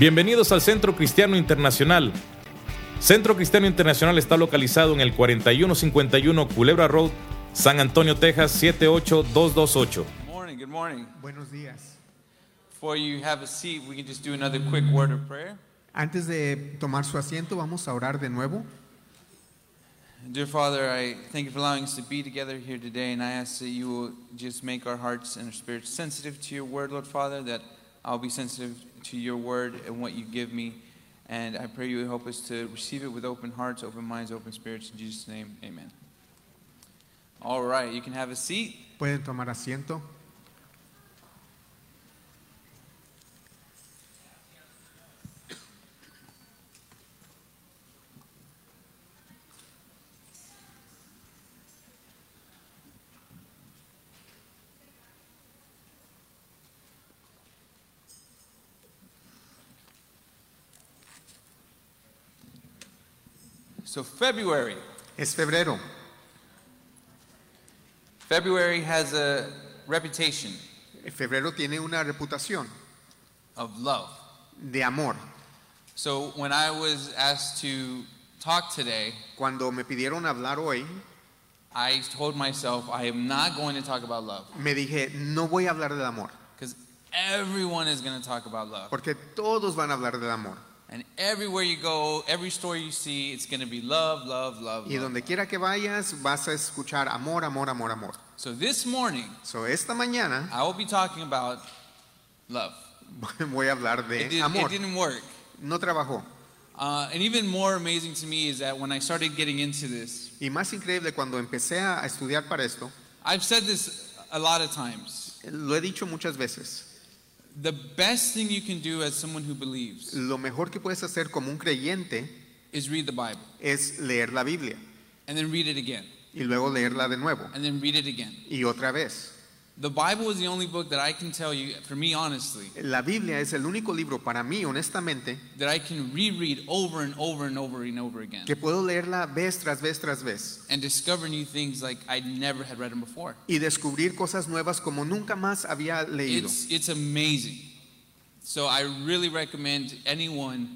Bienvenidos al Centro Cristiano Internacional. Centro Cristiano Internacional está localizado en el 4151 Culebra Road, San Antonio, Texas 78228. Buenos días. you have a seat, we can just do another quick word of prayer. Antes de tomar su asiento, vamos a orar de nuevo. Dear Father, I thank you for allowing us to be together here today, and I ask that you will just make our hearts and our spirits sensitive to your word, Lord Father, that I'll be sensitive to your word and what you give me. And I pray you would help us to receive it with open hearts, open minds, open spirits. In Jesus' name, amen. All right, you can have a seat. Pueden tomar asiento. So February. Es febrero. February has a reputation. Eh, febrero tiene una reputación. Of love. De amor. So when I was asked to talk today, cuando me pidieron hablar hoy, I told myself I am not going to talk about love. Me dije, no voy a hablar del amor. Because everyone is going to talk about love. Porque todos van a hablar del amor. And everywhere you go, every story you see, it's going to be love, love, love. Y donde quiera que vayas, vas a escuchar amor, amor, amor, amor. So this morning, so esta mañana, I will be talking about love. Voy a hablar de it did, amor. It didn't work. No trabajó. Uh, and even more amazing to me is that when I started getting into this, y más increíble cuando empecé a estudiar para esto, I've said this a lot of times. Lo he dicho muchas veces. The best thing you can do as someone who believes Lo mejor que puedes hacer como un creyente is read the Bible es leer la Biblia and then read it again y luego leerla de nuevo and then read it again y otra vez the Bible is the only book that I can tell you, for me honestly, La Biblia es el único libro para mí, honestamente, that I can reread over and over and over and over again que puedo leerla vez tras vez tras vez and discover new things like I never had read them before. y descubrir cosas nuevas como nunca más había leído. It's, it's amazing. So I really recommend anyone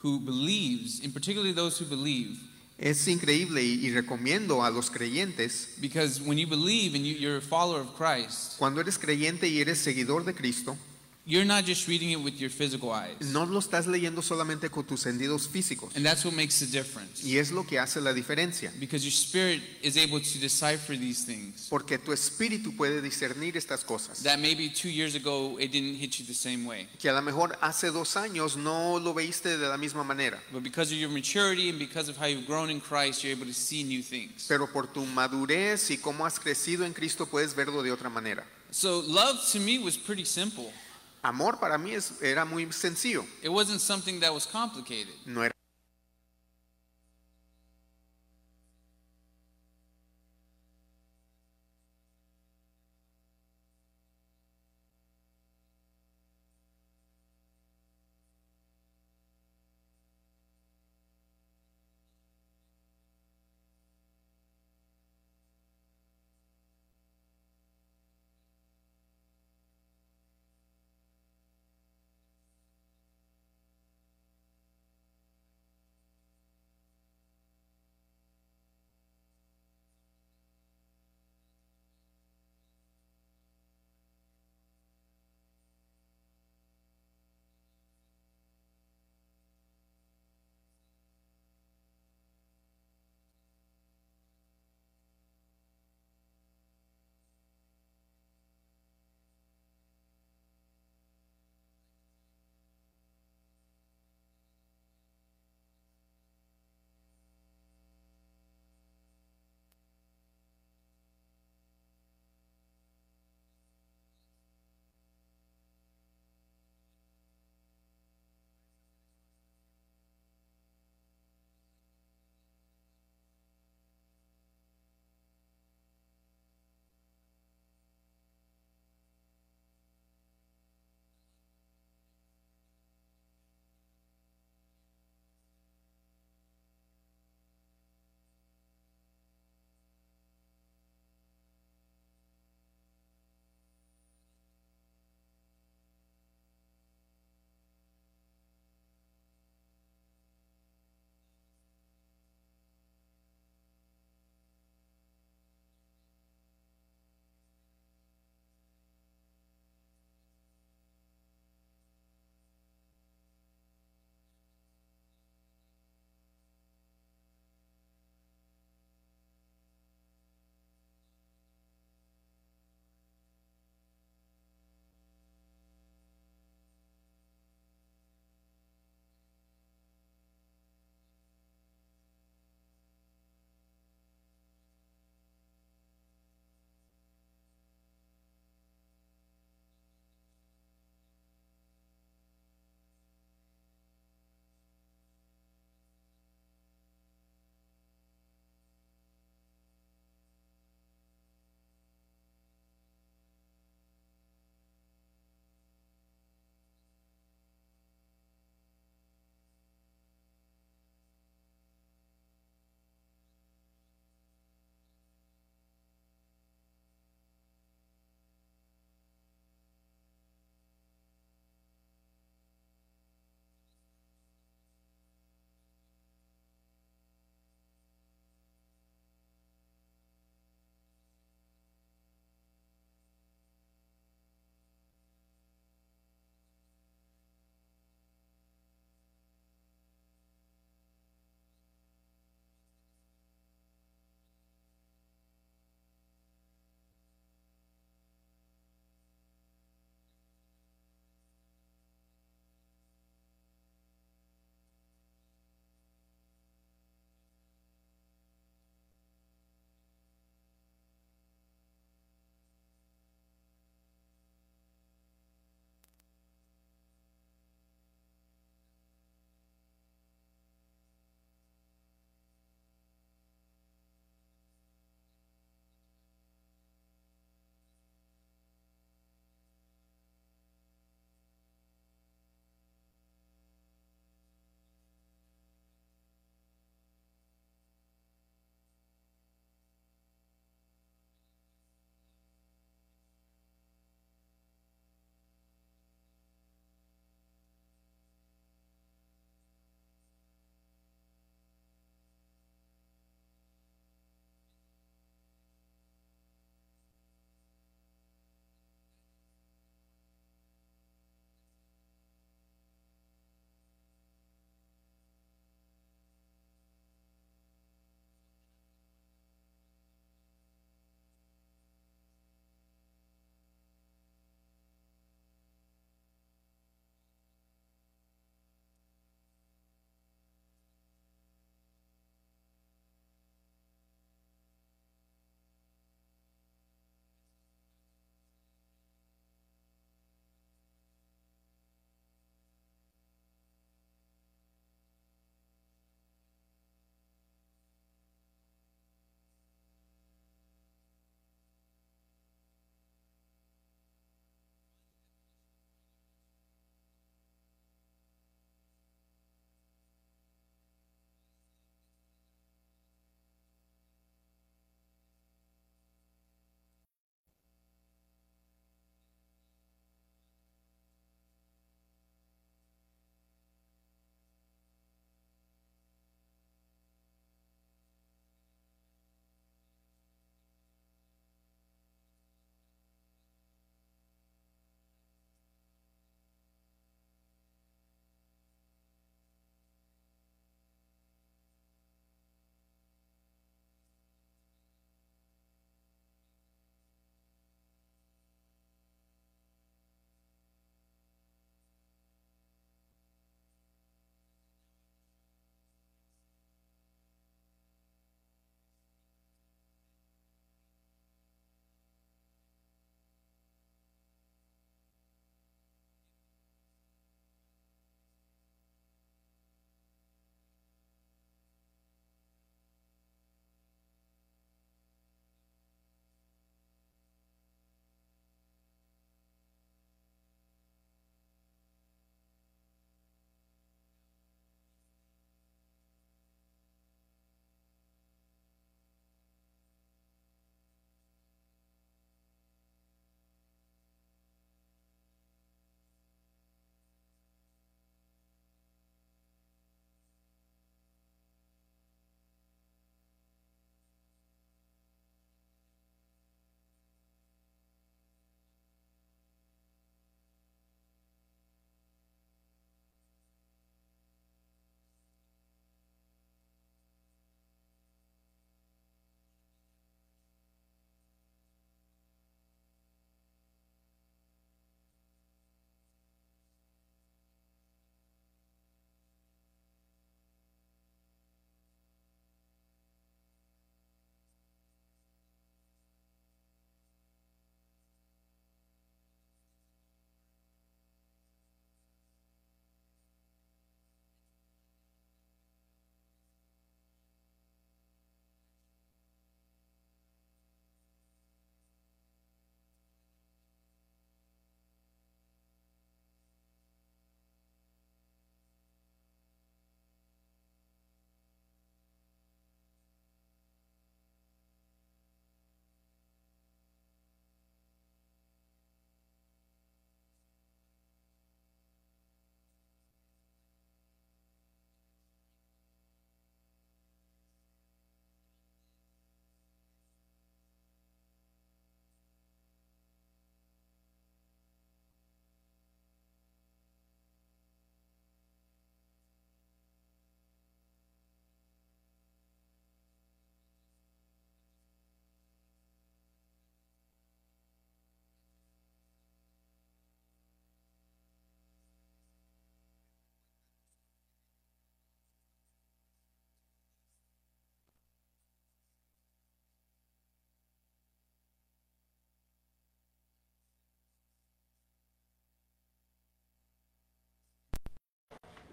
who believes, and particularly those who believe, Es increíble y, recomiendo a los creyentes. Because when you believe and you're follower of Christ, Cuando eres creyente y eres seguidor de Cristo, You're not just reading it with your physical eyes. No lo estás leyendo solamente con tus sentidos físicos. And that's what makes the difference. Y es lo que hace la diferencia. Because your spirit is able to decipher these things. Porque tu espíritu puede discernir estas cosas. That maybe two years ago it didn't hit you the same way. Que a lo mejor hace dos años no lo veiste de la misma manera. But because of your maturity and because of how you've grown in Christ, you're able to see new things. Pero por tu madurez y cómo has crecido en Cristo puedes verlo de otra manera. So love to me was pretty simple. Amor para mí es, era muy sencillo. It wasn't something that was complicated. No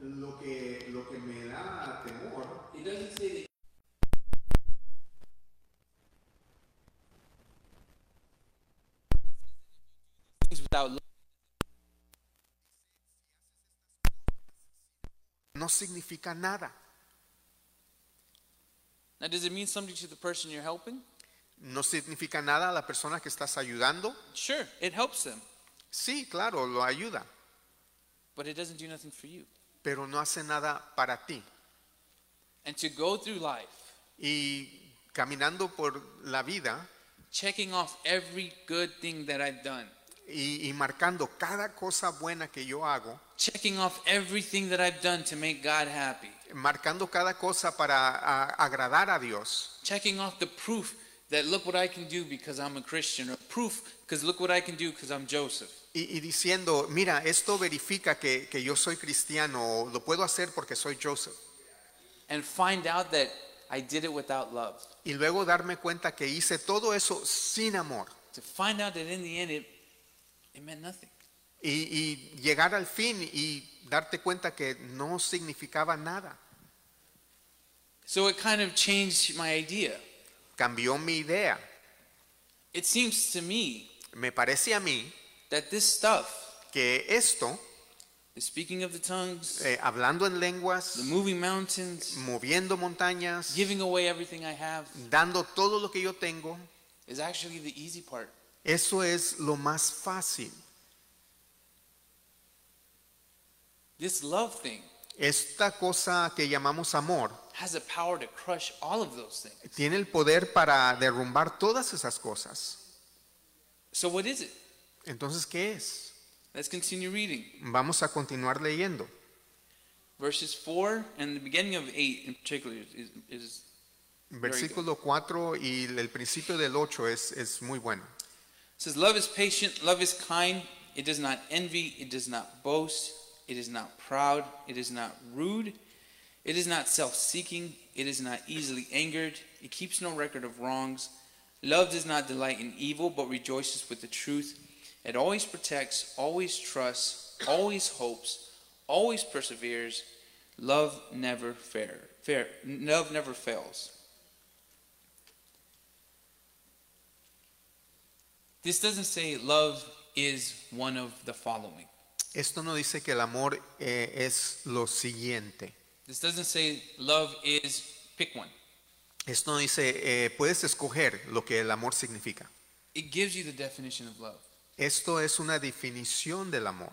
lo que, lo que me da temor. no significa nada. Now, does it mean something to the person you're helping? No significa nada a la persona que estás ayudando. Sure, it helps them. Sí, claro, lo ayuda. But it doesn't do nothing for you pero no hace nada para ti. And to go through life, y caminando por la vida, checking off every good thing that I've done. Y, y, marcando cada cosa buena que yo hago. Checking off everything that I've done to make God happy. Marcando cada cosa para a, agradar a Dios. Checking off the proof that look what I can do because I'm a Christian, or proof because look what I can do because I'm Joseph. Y, y diciendo, mira, esto verifica que, que yo soy cristiano, o lo puedo hacer porque soy Joseph. And find out that I did it without love. Y luego darme cuenta que hice todo eso sin amor. To find out that in the end it, it meant nothing. Y, y llegar al fin y darte cuenta que no significaba nada. So it kind of changed my idea cambió mi idea. me parece a mí que esto, eh, hablando en lenguas, moviendo montañas, dando todo lo que yo tengo, Eso es lo más fácil. esta cosa que llamamos amor, has the power to crush all of those things. Tiene el poder para derrumbar todas esas cosas. So what is it? Entonces, ¿qué es? Let's continue reading. Vamos a continuar leyendo. Verses 4 and the beginning of 8 in particular is, is Versículo 4 y el principio del 8 es, es muy bueno. It says, Love is patient, love is kind, it does not envy, it does not boast, it is not proud, it is not rude. It is not self seeking. It is not easily angered. It keeps no record of wrongs. Love does not delight in evil, but rejoices with the truth. It always protects, always trusts, always hopes, always perseveres. Love never fair, fair love never fails. This doesn't say love is one of the following. Esto no dice que el amor eh, es lo siguiente. This doesn't say love is pick one. Esto no dice, eh, puedes escoger lo que el amor significa. It gives you the definition of love. Esto es una definición del amor.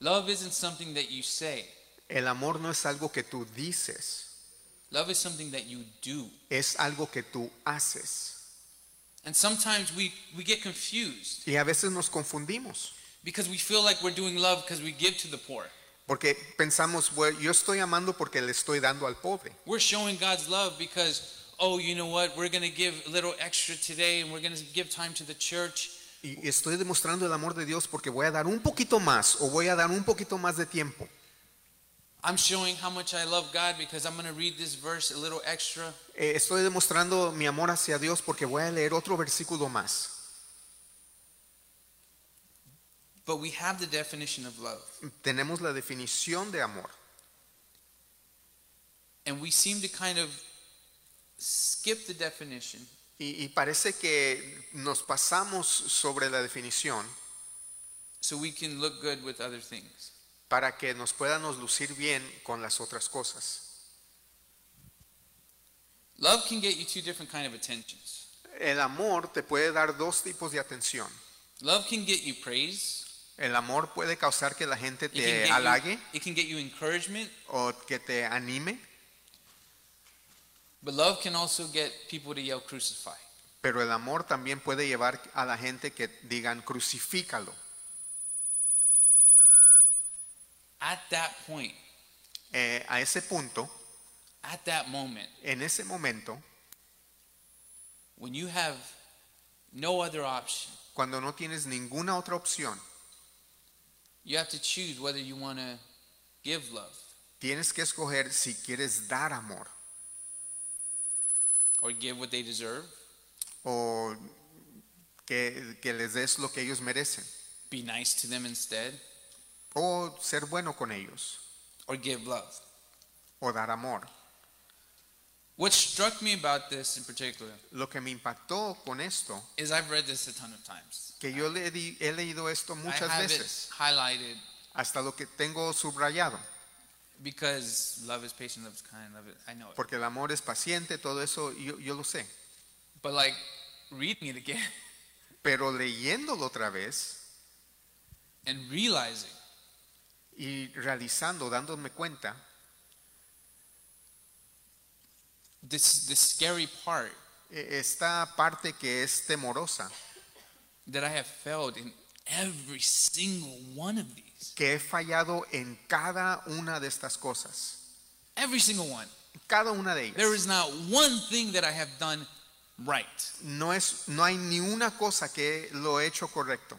Love isn't something that you say. El amor no es algo que tú dices. Love is something that you do. Es algo que tú haces. And sometimes we, we get confused. Y a veces nos confundimos. Because we feel like we're doing love because we give to the poor. Porque pensamos, yo estoy amando porque le estoy dando al pobre. We're showing God's love because oh, you know what? We're give a little extra today and we're give time to the church. Y estoy demostrando el amor de Dios porque voy a dar un poquito más o voy a dar un poquito más de tiempo. I'm showing how much I love God because I'm read this verse a little extra. Eh, estoy demostrando mi amor hacia Dios porque voy a leer otro versículo más. But we have the definition of love. Tenemos la definición de amor. And we seem to kind of skip the definition. Y, y parece que nos pasamos sobre la definición. So we can look good with other things. Para que nos podamos lucir bien con las otras cosas. Love can get you two different kind of attentions. El amor te puede dar dos tipos de atención. Love can get you praise. El amor puede causar que la gente te halague o que te anime, pero el amor también puede llevar a la gente que digan crucifícalo. Eh, a ese punto, en ese momento, cuando no tienes ninguna otra opción You have to choose whether you want to give love. Tienes que escoger si quieres dar amor. Or give what they deserve. O que, que les des lo que ellos merecen. Be nice to them instead. O ser bueno con ellos. Or give love. O dar amor. lo que me impactó con esto es que yo he leído esto muchas veces, hasta lo que tengo subrayado, porque el amor es paciente, todo eso yo, lo sé. Pero leyéndolo otra vez y realizando, dándome cuenta this, the scary part esta parte que es temorosa that I have failed in every single one of these. que he fallado en cada una de estas cosas. Every single one. Cada una de ellas. There is not one thing that I have done right. No es no hay ni una cosa que lo he hecho correcto.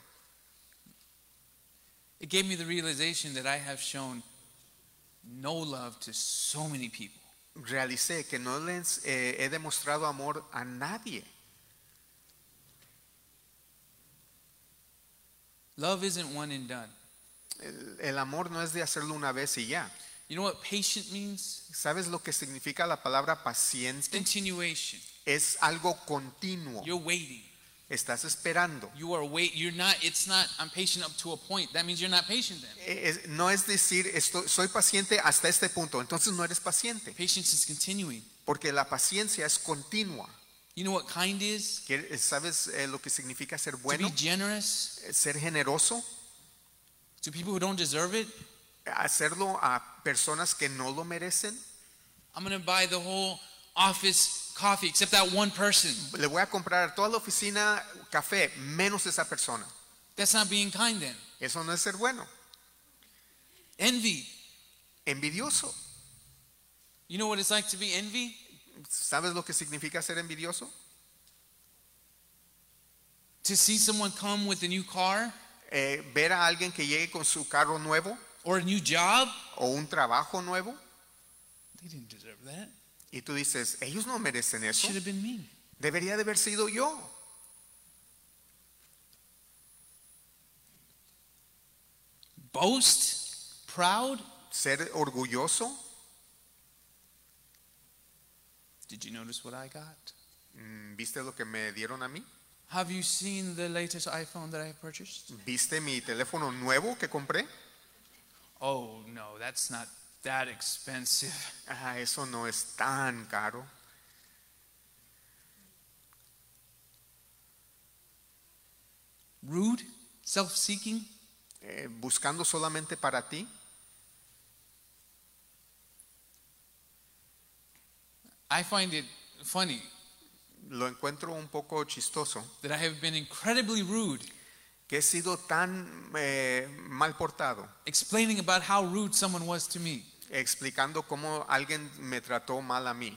It gave me the realization that I have shown no love to so many people. realicé que no les eh, he demostrado amor a nadie. Love isn't one and done. El, amor no es de hacerlo una vez y ya. You know what means? ¿Sabes lo que significa la palabra paciencia? Continuation. Es algo continuo. You're waiting. Estás esperando. You are wait. You're not. It's not. I'm patient up to a point. That means you're not patient then. Eh, es- no es decir, estoy, soy paciente hasta este punto. Entonces no eres paciente. Patience is continuing. Porque la paciencia es continua. You know what kind is? ¿Quieres- eh, ¿Sabes eh, lo que significa ser To bueno? be generous eh, Ser generoso. to people who don't deserve it. Hacerlo a personas que no lo merecen. I'm gonna buy the whole office coffee except that one person. Le voy a comprar a toda la oficina café menos esa persona. That's not being kind then. Eso no es ser bueno. Envy. Envidioso. You know what it's like to be envy? ¿Sabes lo que significa ser envidioso? To see someone come with a new car. Eh, ver a alguien que llegue con su carro nuevo. Or a new job. O un trabajo nuevo. They didn't deserve that. Y tú dices, ellos no merecen eso. Debería de haber sido yo. Boast, proud. Ser orgulloso. Mm, ¿Viste lo que me dieron a mí? ¿Viste mi teléfono nuevo que compré? Oh no, that's not that expensive. Ah, eso no es tan caro. Rude, self-seeking. Eh, buscando solamente para ti. I find it funny. Lo encuentro un poco chistoso. That I have been incredibly rude. Que he sido tan eh, mal portado. Explaining about how rude someone was to me. explicando cómo alguien me trató mal a mí.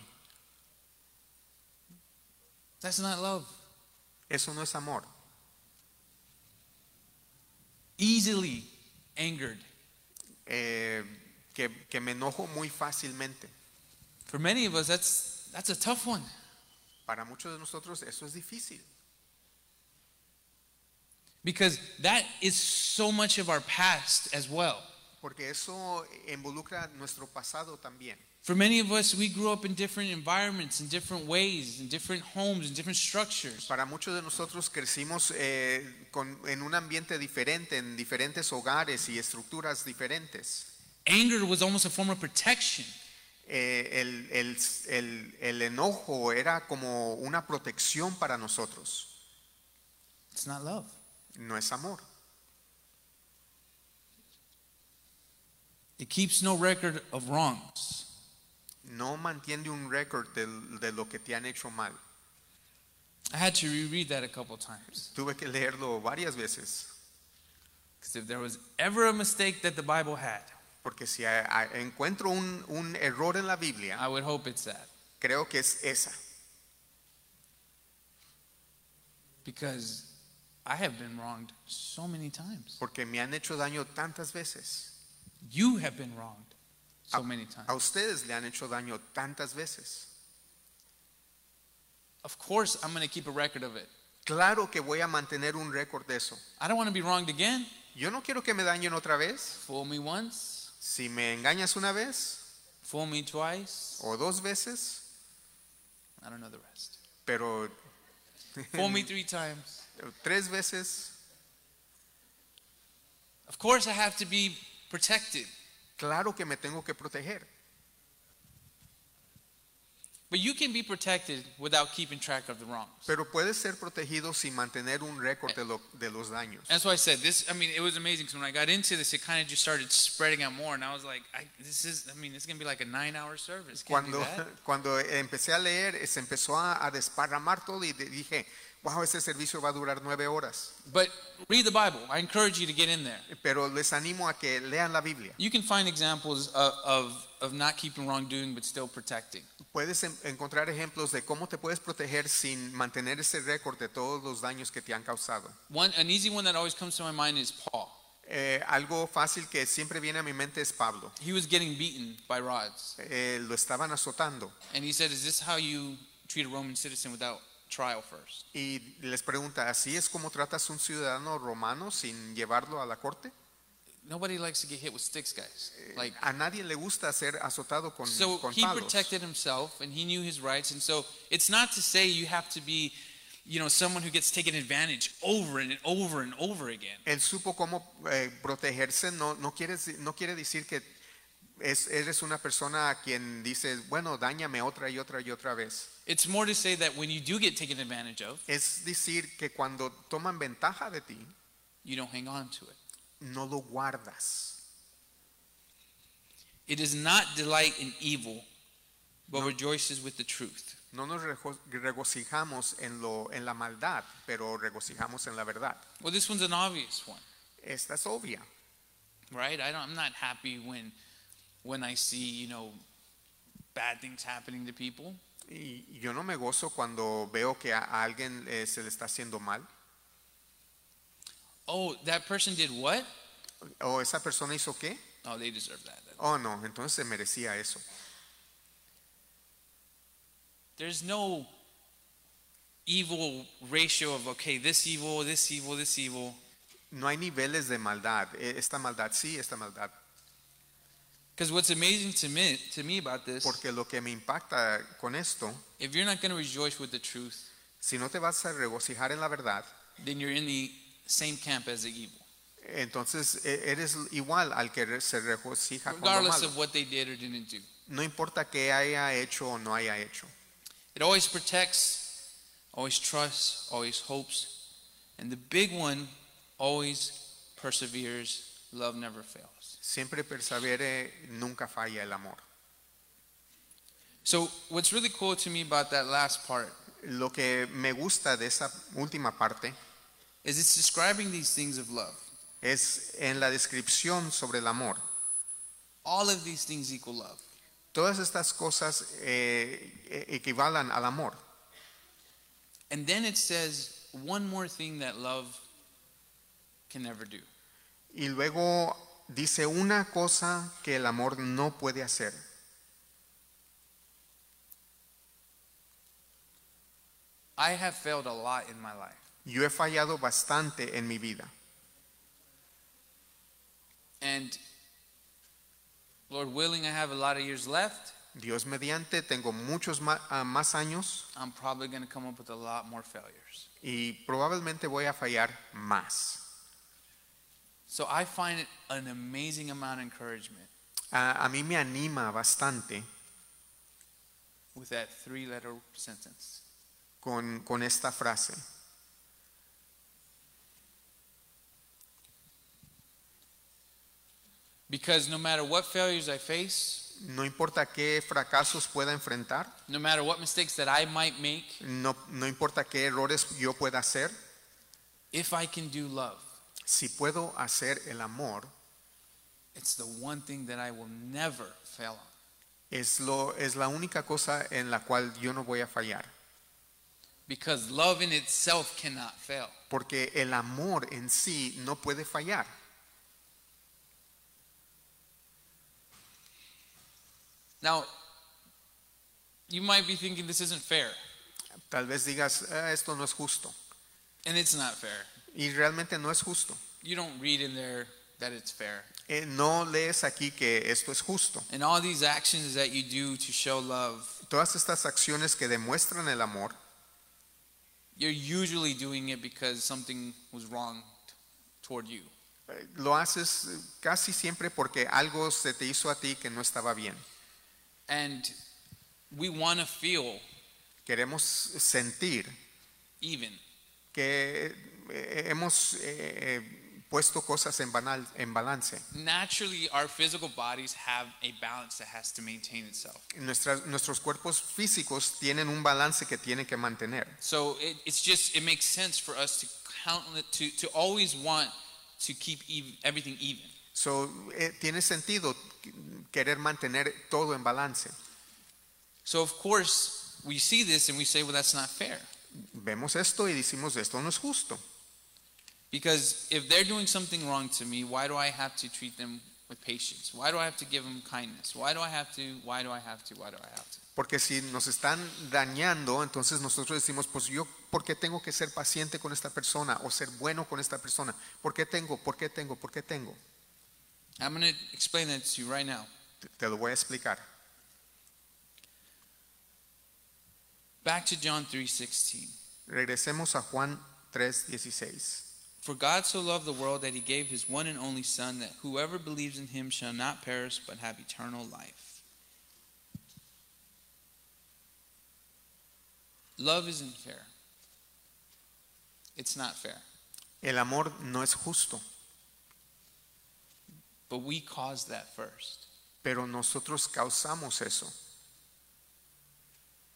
That's not love. Eso no es amor. Easily angered. Eh, que, que me enojo muy fácilmente. For many of us, that's a tough one. Para muchos de nosotros eso es difícil. Because that is so much of our past as well porque eso involucra nuestro pasado también. Para muchos de nosotros crecimos eh, en un ambiente diferente, en diferentes hogares y estructuras diferentes. Anger el, enojo era como una protección para nosotros. No es amor. It keeps no record of wrongs. No mantiene un récord de, de lo que te han hecho mal. I had to reread that a couple times. Tuve que leerlo varias veces. Because if there was ever a mistake that the Bible had, porque si I, I encuentro un, un error en la Biblia, I would hope it's that. Creo que es esa. Because I have been wronged so many times. Porque me han hecho daño tantas veces. You have been wronged so many times. A ustedes le han hecho daño tantas veces. Of course, I'm going to keep a record of it. Claro que voy a mantener un récord de eso. I don't want to be wronged again. Yo no quiero que me dañen otra vez. Fool me once. Si me engañas una vez. Fool me twice. O dos veces. I don't know the rest. Pero. Fool me three times. Tres veces. Of course, I have to be protected. Claro que me tengo que proteger. But you can be protected without keeping track of the wrongs. Pero puede ser protegido sin mantener un récord de, los daños. That's why I said this. I mean, it was amazing. because when I got into this, it kind of just started spreading out more, and I was like, I, this is. I mean, it's going to be like a nine-hour service. Can't cuando cuando empecé a leer, se empezó a, a desparramar todo y dije, Wow, ese servicio va a durar nueve horas. But read the Bible. I encourage you to get in there. Pero les animo a que lean la Biblia. You can find examples of, of, of not keeping wrongdoing but still protecting. Puedes encontrar ejemplos de cómo te puedes proteger sin mantener ese récord de todos los daños que te han causado. One, an easy one that always comes to my mind is Paul. Eh, algo fácil que siempre viene a mi mente es Pablo. He was getting beaten by rods. Eh, lo estaban azotando. And he said, "Is this how you treat a Roman citizen without trial first. Y les pregunta, ¿así es como tratas un ciudadano romano sin llevarlo a la corte? Nobody likes to get hit with sticks, guys. Eh, like, a nadie le gusta ser azotado con, so he protected himself and he knew his rights, and so it's not to say you have to be, you know, someone who gets taken advantage over and over and over again. Él supo cómo eh, protegerse. No, no quiere, no quiere decir que es, eres una persona a quien dices, bueno, dañame otra y otra y otra vez. It's more to say that when you do get taken advantage of, Es decir, que cuando toman ventaja de ti, you don't hang on to it. no lo guardas. It is not delight in evil, but No. rejoices with the truth. No nos rego- regocijamos en, lo, en la maldad, pero regocijamos en la verdad. Well, this one's an obvious one, Esta es obvia. right? I don't, I'm not happy when when I see, you know, bad things happening to people. Y yo no me gozo cuando veo que a alguien eh, se le está haciendo mal. Oh, that person did what? Oh, esa persona hizo qué? Oh, they deserve that. Oh, no, entonces se merecía eso. There's no evil ratio of okay, this evil, this evil, this evil. No hay niveles de maldad. E, esta maldad sí, esta maldad Because what's amazing to me, to me about this, Porque lo que me impacta con esto, if you're not going to rejoice with the truth, si no te vas a regocijar en la verdad, then you're in the same camp as the evil. entonces eres igual al que se regocija con lo Regardless of what they did or didn't do. No importa qué haya hecho o no haya hecho. It always protects, always trusts, always hopes, and the big one always perseveres. Love never fails. Siempre persevere, nunca falla el amor. So what's really cool to me about that last part Lo que me gusta de esa última parte is it's describing these things of love. es en la descripción sobre el amor. All of these things equal love. Todas estas cosas eh, e-, equivalen al amor. And then it says one more thing that love can never do. Y luego dice una cosa que el amor no puede hacer. Yo he fallado bastante en mi vida. And Lord willing, Dios mediante, tengo muchos ah, más, años. Y probablemente voy a fallar más. So I find it an amazing amount of encouragement. A, a mí me anima bastante with that three letter sentence. Con, con esta frase. Because no matter what failures I face, no importa qué fracasos pueda enfrentar, no matter what mistakes that I might make, no, no importa qué errores yo pueda hacer, if I can do love, si puedo hacer el amor, it's the one thing that I will never fail on. Es, lo, es la única cosa en la cual yo no voy a fallar. Because love in itself cannot fail. Porque el amor en sí no puede fallar. Now, you might be thinking this isn't fair. Tal vez digas, ah, esto no es justo. And it's not fair. Y realmente no es justo. Eh, no lees aquí que esto es justo. Todas estas acciones que demuestran el amor, lo haces eh, casi siempre porque algo se te hizo a ti que no estaba bien. Queremos sentir even que eh, hemos eh, eh, puesto cosas en, en balance. Naturally, our physical bodies have a balance that has to maintain itself. Nuestras, nuestros cuerpos físicos tienen un balance que tienen que mantener. So it, it's just it makes sense for us to count to to always want to keep everything even. So eh, tiene sentido querer mantener todo en balance. So of course we see this and we say, well, that's not fair vemos esto y decimos esto no es justo. Porque si nos están dañando, entonces nosotros decimos, pues yo, ¿por qué tengo que ser paciente con esta persona o ser bueno con esta persona? ¿Por qué tengo? ¿Por qué tengo? ¿Por qué tengo? I'm going te lo voy a explicar. Back to John 3:16. Regresemos a Juan 3:16. For God so loved the world that he gave his one and only son that whoever believes in him shall not perish but have eternal life. Love isn't fair. It's not fair. El amor no es justo. But we caused that first. Pero nosotros causamos eso.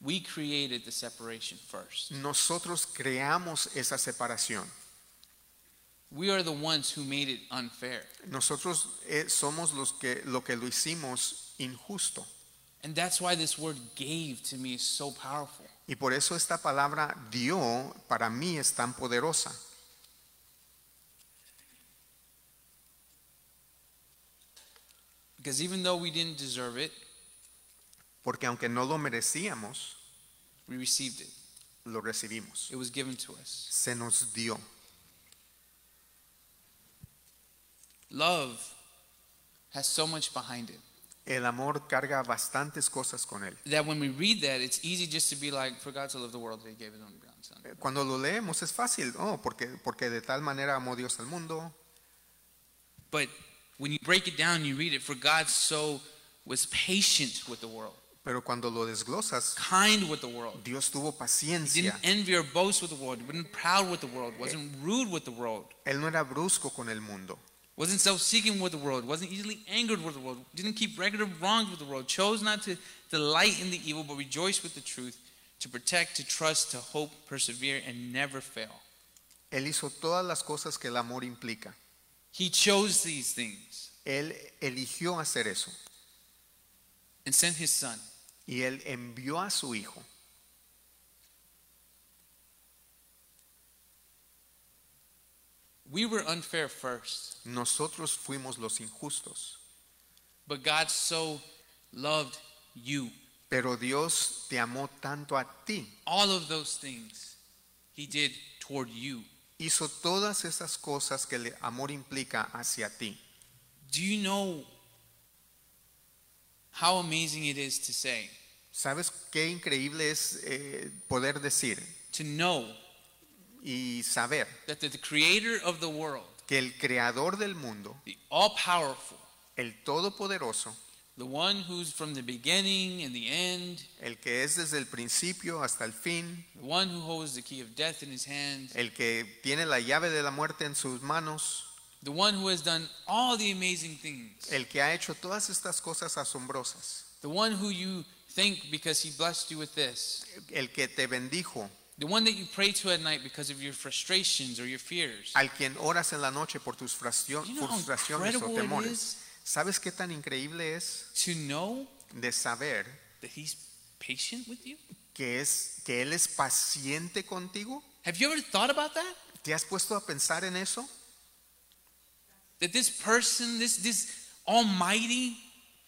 We created the separation first. Nosotros creamos esa separación. We are the ones who made it unfair. Nosotros eh, somos los que lo que lo hicimos injusto. And that's why this word gave to me is so powerful. Y por eso esta palabra dio para mí es tan poderosa. Because even though we didn't deserve it, Porque aunque no lo merecíamos, we received it. Lo recibimos. It was given to us. Se nos dio. Love has so much behind it. El amor carga bastantes cosas con él. That when we read that, it's easy just to be like, for God to love the world, that He gave His only begotten Son. Eh, cuando lo leemos es fácil, oh, porque porque de tal manera amó Dios al mundo. But when you break it down, you read it. For God so was patient with the world. Pero cuando lo desglosas, kind with the world. Dios tuvo He didn't envy or boast with the world. wasn't proud with the world. wasn't rude with the world. Él no era brusco con el mundo. wasn't self-seeking with the world. wasn't easily angered with the world. didn't keep record of wrongs with the world. chose not to delight in the evil, but rejoiced with the truth. To protect, to trust, to hope, persevere, and never fail. Él hizo todas las cosas que el amor implica. He chose these things Él eligió hacer eso. and sent his son. Y él envió a su hijo. We were unfair first. Nosotros fuimos los injustos. But God so loved you. Pero Dios te amó tanto a ti. All of those things he did toward you. Hizo todas esas cosas que el amor implica hacia ti. Do you know how amazing it is to say? ¿Sabes qué increíble es eh, poder decir? To know y saber que el creador del mundo, el todopoderoso, el que es desde el principio hasta el fin, el que tiene la llave de la muerte en sus manos, el que ha hecho todas estas cosas asombrosas, the one who Think because he blessed you with this. El que te bendijo. The one that you pray to at night because of your frustrations or your fears. Al quien oras en la noche por tus frustraciones, you know o temores. ¿Sabes qué tan increíble es? To know de saber that he's patient with you? Que es que él es paciente contigo. Have you ever thought about that? ¿Te has puesto a pensar en eso? That this person, this this almighty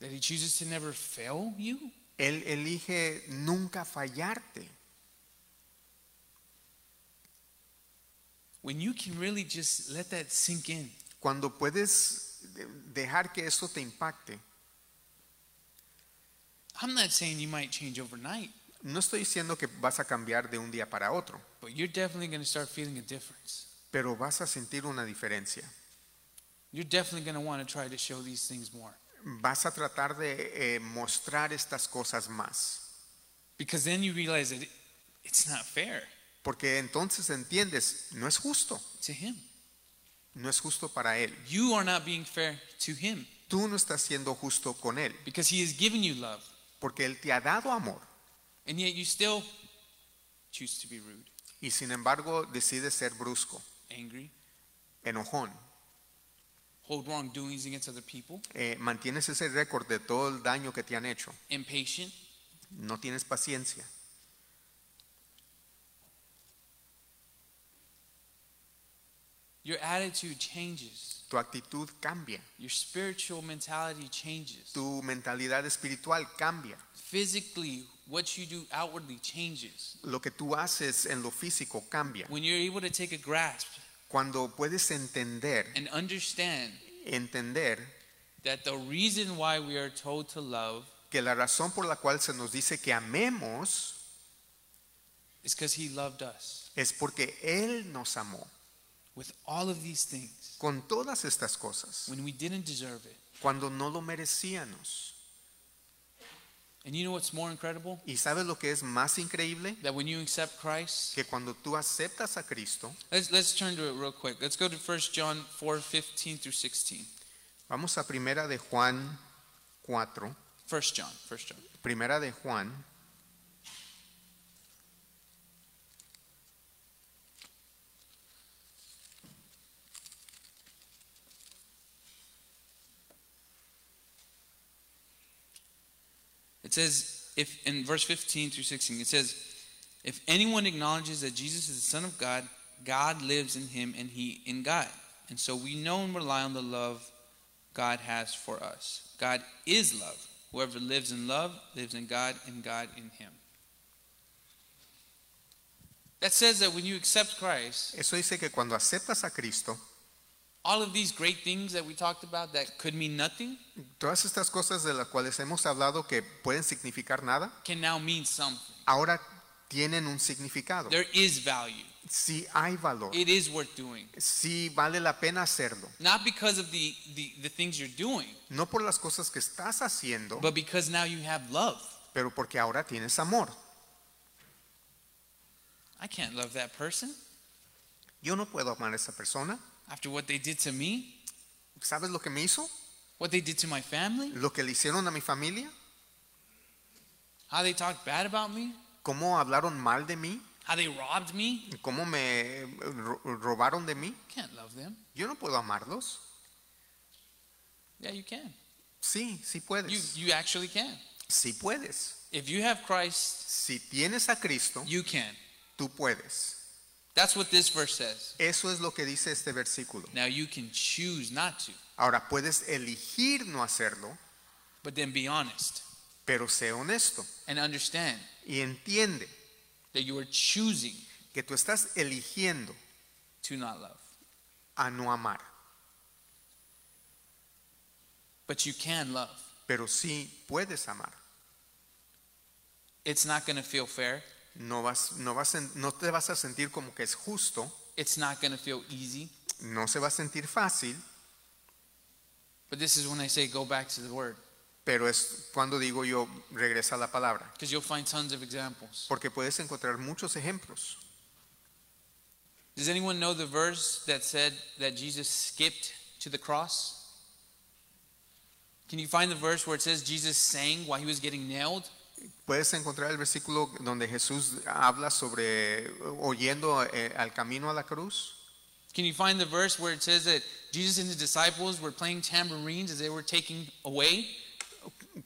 That he chooses to never fail you? Él elige nunca fallarte. When you can really just let that sink in. Cuando puedes dejar que eso te impacte. I'm not saying you might change overnight. No estoy diciendo que vas a cambiar de un día para otro. But you're definitely going to start feeling a difference. Pero vas a sentir una diferencia. You're definitely going to want to try to show these things more. vas a tratar de eh, mostrar estas cosas más. Porque entonces entiendes, no es justo. No es justo para él. Tú no estás siendo justo con él. Porque él te ha dado amor. Y sin embargo decides ser brusco. Angry. Enojón. hold wrongdoings against other people. Eh, mantienes ese récord de todo el daño que te han hecho. Impatient. No tienes paciencia. Your attitude changes. Tu actitud cambia. Your spiritual mentality changes. Tu mentalidad espiritual cambia. Physically, what you do outwardly changes. Lo que tú haces en lo físico cambia. When you're able to take a grasp Cuando puedes entender entender que la razón por la cual se nos dice que amemos Es porque él nos amó. Con todas estas cosas. Cuando no lo merecíamos. And you know what's more incredible? ¿Y sabes lo que es más increíble? That when you accept Christ, que cuando tú aceptas a Cristo, let's, let's turn to it real quick. Let's go to 1 John 4, 15 through 16. Vamos a Primera de Juan 4. 1 John, 1 John. Primera de Juan It says, if in verse 15 through 16, it says, If anyone acknowledges that Jesus is the Son of God, God lives in him and he in God. And so we know and rely on the love God has for us. God is love. Whoever lives in love lives in God and God in him. That says that when you accept Christ, Eso dice que cuando aceptas a Cristo, all of these great things that we talked about that could mean nothing. Todas estas cosas de las cuales hemos hablado que pueden significar nada. Can now mean something. Ahora tienen un significado. There is value. Sí hay valor. It is worth doing. Sí vale la pena hacerlo. Not because of the, the, the things you're doing. No por las cosas que estás haciendo. But because now you have love. Pero porque ahora tienes amor. I can't love that person. Yo no puedo amar a esa persona. After what they did to me? ¿Sabes lo que me hizo? What they did to my family? Lo que le hicieron a mi familia? How they talked bad about me? ¿Cómo hablaron mal de mí? How they robbed me? ¿Cómo me robaron de mí? Can't love them. Yo no puedo amarlos. Yeah, you can. Sí, sí puedes. You, you actually can. Sí puedes. If you have Christ, si tienes a Cristo, you can. Tú puedes. That's what this verse says. Eso es lo que dice este versículo. Now you can choose not to, Ahora puedes elegir no hacerlo, but then be honest pero sé honesto and understand y entiende that you are choosing que tú estás eligiendo to not love. a no amar, But you can love. pero sí puedes amar. It's not going to feel fair no vas, no vas, no te vas a sentir como que es justo. It's not going to feel easy. No se va a sentir fácil. But this is when I say go back to the word. Pero es cuando digo yo regresa a la palabra. Because you'll find tons of examples. Porque puedes encontrar muchos ejemplos. Does anyone know the verse that said that Jesus skipped to the cross? Can you find the verse where it says Jesus sang while he was getting nailed? Puedes encontrar el versículo donde Jesús habla sobre eh, oyendo eh, al camino a la cruz.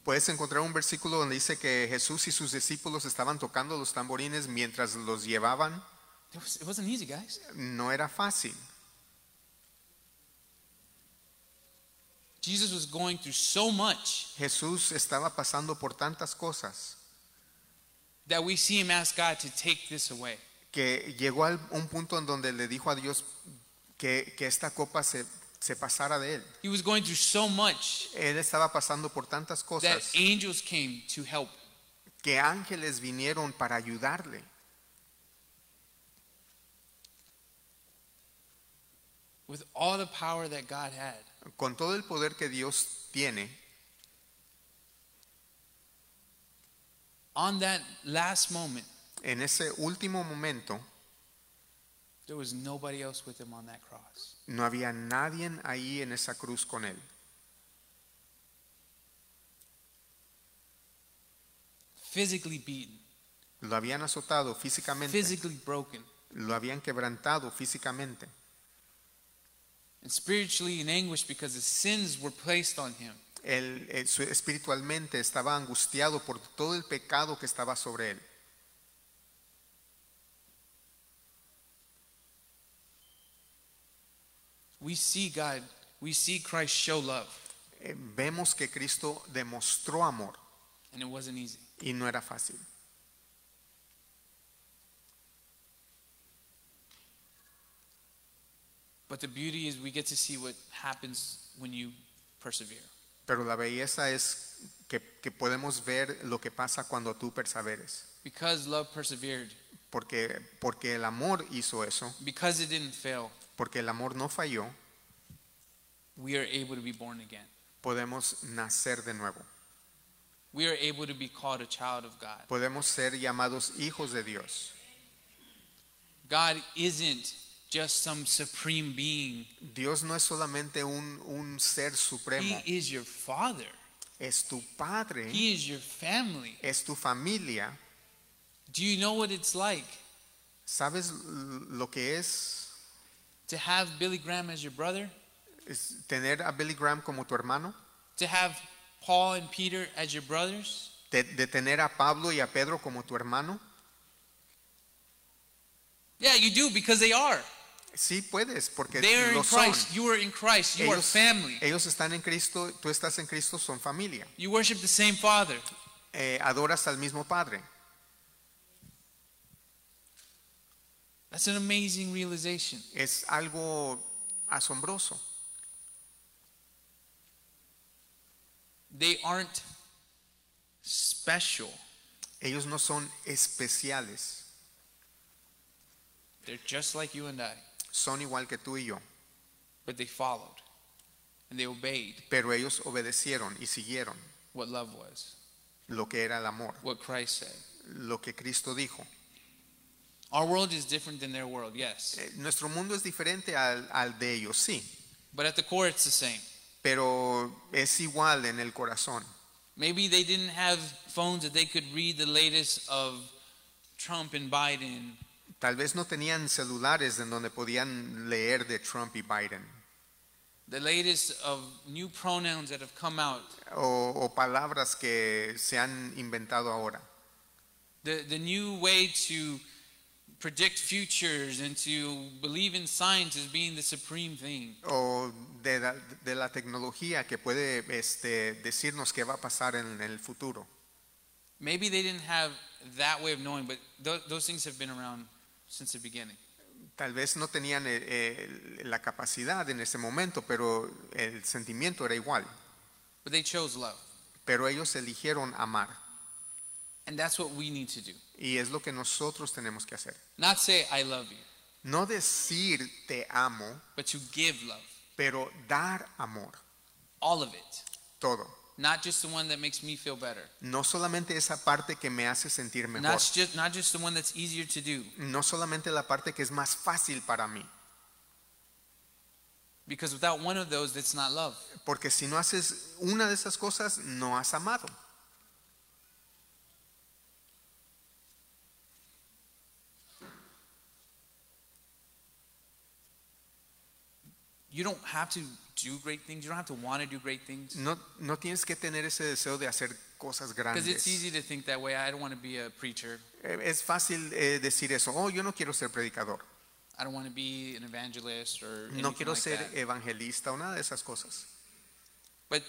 Puedes encontrar un versículo donde dice que Jesús y sus discípulos estaban tocando los tamborines mientras los llevaban. No era fácil. Jesus was going through so much Jesús estaba pasando por tantas cosas that we see him ask God to take this away. que llegó a un punto en donde le dijo a Dios que, que esta copa se, se pasara de él. He was going through so much Él estaba pasando por tantas that angels came to help. que ángeles vinieron para ayudarle. With all the power that God had, con todo el poder que Dios tiene, on en ese último momento, No había nadie ahí en esa cruz con él. Lo habían azotado físicamente. Lo habían quebrantado físicamente. and spiritually in anguish because his sins were placed on him. Él eh, espiritualmente estaba angustiado por todo el pecado que estaba sobre él. We see God, we see Christ show love, eh, Vemos que Cristo demostró amor and it wasn't easy. y no era fácil. But the beauty is we get to see what happens when you persevere. Pero la belleza es que, que podemos ver lo que pasa cuando tú perseveres. Because love persevered. Porque, porque el amor hizo eso. Because it didn't fail. Porque el amor no falló. We are able to be born again. Podemos nacer de nuevo. We are able to be called a child of God. Podemos ser llamados hijos de Dios. God isn't just some supreme being. Dios no es solamente un, un ser supremo. He is your father. Es tu padre. He is your family. Es tu familia. Do you know what it's like? ¿Sabes lo que es? To have Billy Graham as your brother? Es tener a Billy Graham como tu hermano? To have Paul and Peter as your brothers? De, de tener a Pablo y a Pedro como tu hermano? Yeah, you do because they are. Sí puedes, porque They're lo in son. Christ. You are in Christ. You are family. ellos están en Cristo, tú estás en Cristo, son familia. You worship the same Father. Eh, adoras al mismo Padre. That's an amazing realization. Es algo asombroso. They aren't special. Ellos no son especiales. They're just like you and I son igual que tú y yo. But they followed and they obeyed Pero ellos obedecieron y siguieron what love was, lo que era el amor, what Christ said. lo que Cristo dijo. Our world is different than their world, yes. Eh, nuestro mundo es diferente al, al de ellos, sí, But at the core, it's the same. pero es igual en el corazón. Maybe they didn't have phones that they could read the latest of Trump and Biden Tal vez no tenían celulares en donde podían leer de Trump y Biden. The latest of new pronouns that have come out. O, o palabras que se han inventado ahora. The, the new way to predict futures and to believe in science as being the supreme thing. O de la, de la tecnología que puede este, decirnos qué va a pasar en el futuro. Maybe they didn't have that way of knowing, but th those things have been around Tal vez no tenían eh, eh, la capacidad en ese momento, pero el sentimiento era igual. Pero ellos eligieron amar. Y es lo que nosotros tenemos que hacer. No decir te amo, pero dar amor. Todo. Not just the one that makes me feel better. No solamente esa parte que me hace sentir mejor. Not just, not just the one that's easier to do. No solamente la parte que es más fácil para mí. Because without one of those, it's not love. Porque si no haces una de esas cosas, no has amado. You don't have to do great things. You don't have to want to do great things. No, no tienes que tener ese deseo de hacer cosas grandes. Because it's easy to think that way. I don't want to be a preacher. Eh, es fácil eh, decir eso. Oh, yo no quiero ser predicador. I don't want to be an evangelist or No quiero like ser that. evangelista o nada de esas cosas. But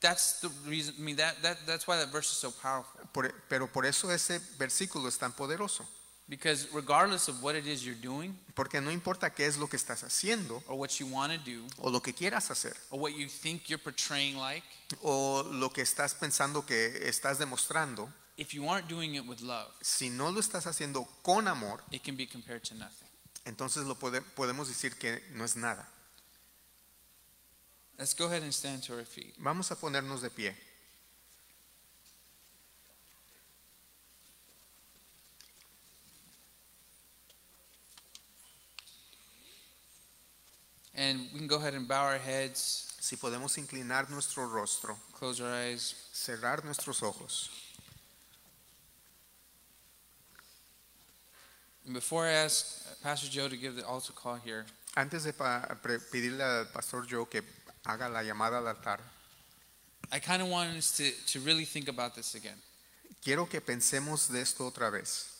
that's the reason. I mean, that, that that's why that verse is so powerful. Por, pero por eso ese versículo es tan poderoso. Because regardless of what it is you're doing, porque no importa qué es lo que estás haciendo, or what you want to do, o lo que quieras hacer, or what you think you're portraying like, o lo que estás pensando que estás demostrando, if you aren't doing it with love, si no lo estás haciendo con amor, it can be compared to nothing. Entonces lo pode, podemos decir que no es nada. Let's go ahead and stand to our feet. Vamos a ponernos de pie. And we can go ahead and bow our heads, Si podemos inclinar nuestro rostro, close our eyes. cerrar nuestros ojos. And before I ask Pastor Joe to give the altar call here, Antes de pedirle al pastor Joe que haga la llamada al altar, I kind of want us to, to really think about this again. quiero que pensemos de esto otra vez.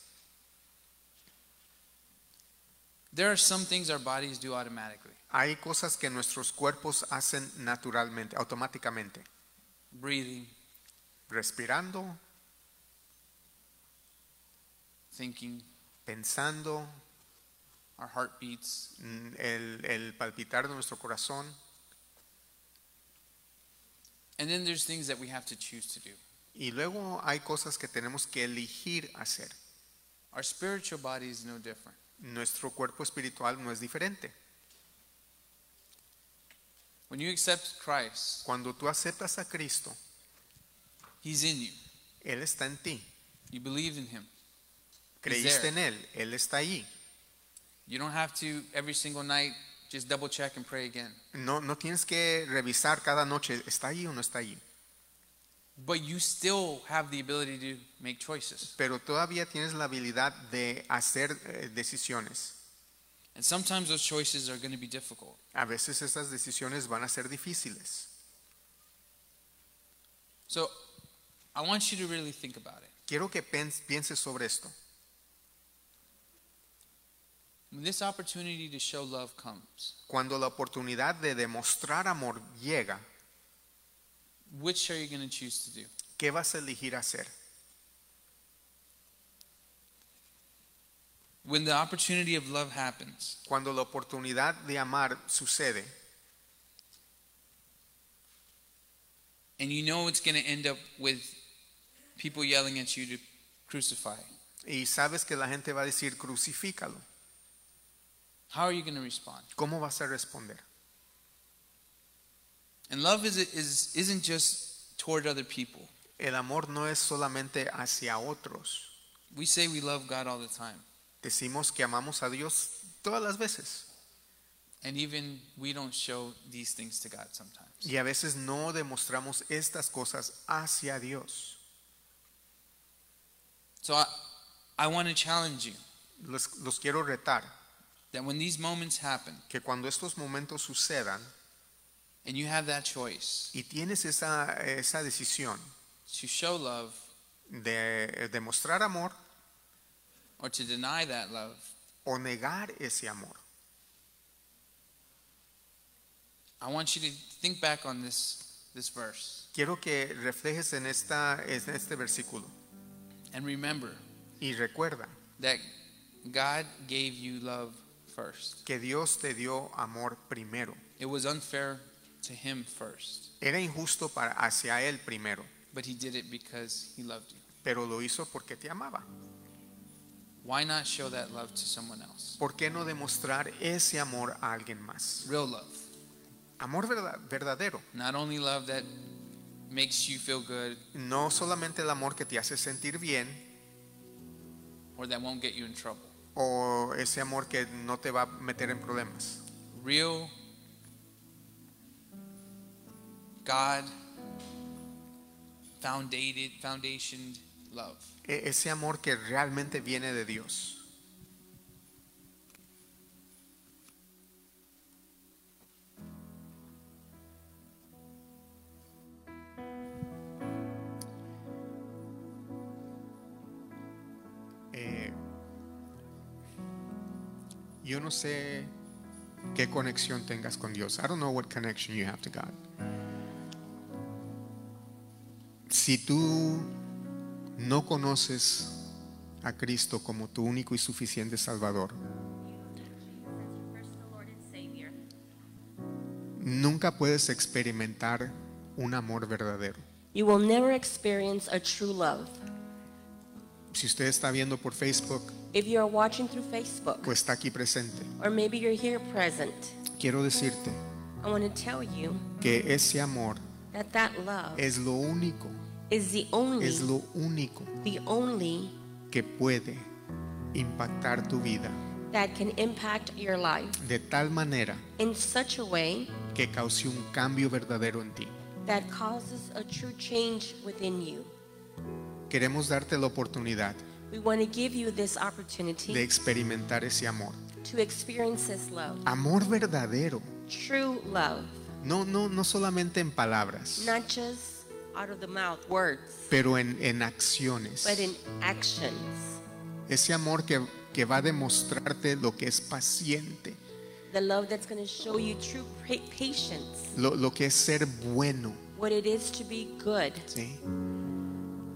There are some things our bodies do automatically. Hay cosas que nuestros cuerpos hacen naturalmente, automáticamente. Breathing, Respirando, thinking, pensando, our heartbeats, mm, el, el palpitar de nuestro corazón. and then there's things that we have to choose to do. Y luego hay cosas que tenemos que elegir hacer. Our spiritual body is no different. nuestro cuerpo espiritual no es diferente. Cuando tú aceptas a Cristo, Él está en ti. Creíste en Él, Él está ahí. No, no tienes que revisar cada noche, ¿está ahí o no está ahí? But you still have the ability to make choices. Pero todavía tienes la habilidad de hacer eh, decisiones. And sometimes those choices are going to be difficult. A veces esas decisiones van a ser difíciles. So I want you to really think about it. Quiero que pienses sobre esto. When this opportunity to show love comes, Cuando la oportunidad de demostrar amor llega, Which are you going to choose to do? ¿Qué vas a elegir hacer? When the opportunity of love happens, Cuando la oportunidad de amar sucede and you know it's going to end up with people yelling at you to crucify. y sabes que la gente va a decir crucifícalo, How are you going to respond? ¿cómo vas a responder? And love is, is, isn't just toward other people. El amor no es solamente hacia otros. We say we love God all the time. Decimos que amamos a Dios todas las veces. And even we don't show these things to God sometimes. Y a veces no demostramos estas cosas hacia Dios. So I, I want to challenge you. Los, los quiero retar. That when these moments happen, que cuando estos momentos sucedan, and you have that choice. Y tienes esa, esa decisión to show love de eh, demostrar amor or to deny that love. o negar ese amor. I want you to think back on this this verse Quiero que reflejes en, esta, en este versículo and remember y recuerda that God gave you love first. que Dios te dio amor primero. It was unfair to him first. Era injusto para hacia él primero, But he did it because he loved you. pero lo hizo porque te amaba. Why not show that love to someone else? ¿Por qué no demostrar ese amor a alguien más? Real love. Amor verdadero, Not only love that makes you feel good no solamente el amor que te hace sentir bien or that won't get you in trouble. o ese amor que no te va a meter en problemas. Real God founded, foundationed love. E ese amor que realmente viene de Dios. Eh, yo no sé qué conexión tengas con Dios. I don't know what connection you have to God si tú no conoces a Cristo como tu único y suficiente Salvador, nunca puedes experimentar un amor verdadero. Si usted está viendo por Facebook, If está aquí presente, quiero decirte que ese amor es lo único is the only, es lo único the only que puede impactar tu vida that can impact your life de tal manera in such a way que cause un cambio verdadero en ti. that causes a true change within you. Queremos darte la oportunidad We want to give you this opportunity de experimentar ese amor. to experience this love, Amor verdadero. true love, No, no, no solamente en palabras, not just out of the mouth, words, pero en, en acciones. but in actions. Ese amor que, que va a demostrarte lo que es paciente, The love that's going to show you true patience, lo, lo que es ser bueno. what it is to be good. ¿sí?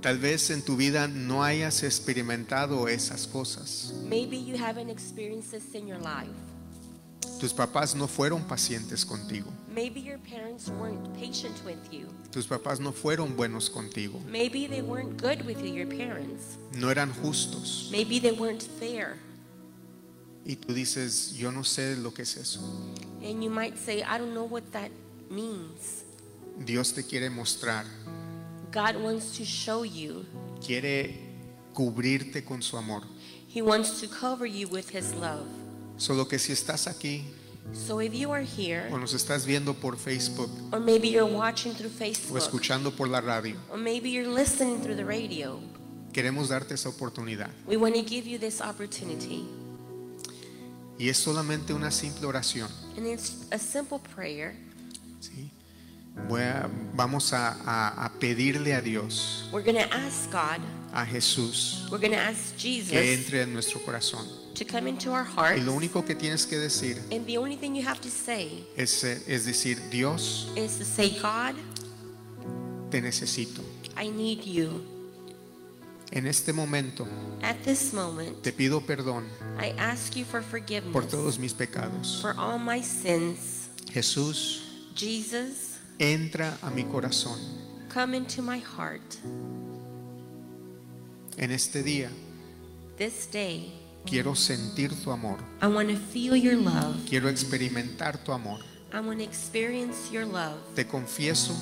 Tal vez en tu vida no hayas experimentado esas cosas, Maybe you haven't experienced this in your life. Tus papás no fueron pacientes contigo. Maybe your parents weren't patient with you. Tus papás no fueron buenos contigo. Maybe they weren't good with you, your parents. No eran justos. Maybe they weren't fair. Y tú dices, yo no sé lo que es eso. And you might say, I don't know what that means. Dios te quiere mostrar. God wants to show you. Quiere cubrirte con su amor. He wants to cover you with his love. Solo que si estás aquí So if you are here, o nos estás viendo por Facebook or maybe you're watching through Facebook, o escuchando por la radio, or maybe you're listening through the radio, queremos darte esa oportunidad. We want to give you this opportunity. Y es solamente una simple oración. And it's a simple prayer. ¿Sí? a, vamos a, a, a, pedirle a Dios, We're ask God, a Jesús, We're ask Jesus, que entre en nuestro corazón to come into our hearts. Y lo único que tienes que decir And the only thing you have to say es, eh, es decir, Dios, is to say, God, te necesito. I need you. En este momento At this moment, te pido perdón I ask you for forgiveness por todos mis pecados. for all my sins. Jesús, Jesus, entra a mi corazón. come into my heart En este día this day. Quiero sentir tu amor. Quiero experimentar tu amor. Te confieso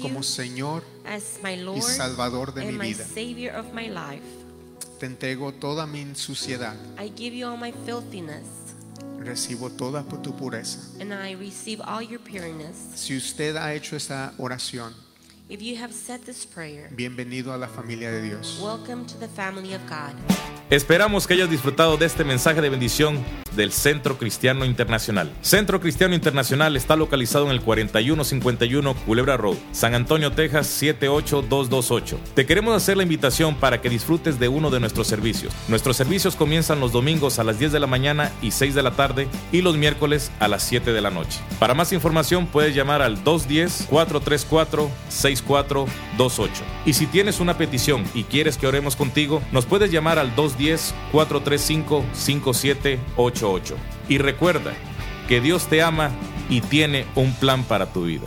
como Señor y Salvador de mi vida. Te entrego toda mi suciedad. Recibo toda tu pureza. Si usted ha hecho esa oración, bienvenido a la familia de Dios. Esperamos que hayas disfrutado de este mensaje de bendición del Centro Cristiano Internacional. Centro Cristiano Internacional está localizado en el 4151 Culebra Road, San Antonio, Texas 78228. Te queremos hacer la invitación para que disfrutes de uno de nuestros servicios. Nuestros servicios comienzan los domingos a las 10 de la mañana y 6 de la tarde y los miércoles a las 7 de la noche. Para más información puedes llamar al 210 434 64 y si tienes una petición y quieres que oremos contigo, nos puedes llamar al 210-435-5788. Y recuerda que Dios te ama y tiene un plan para tu vida.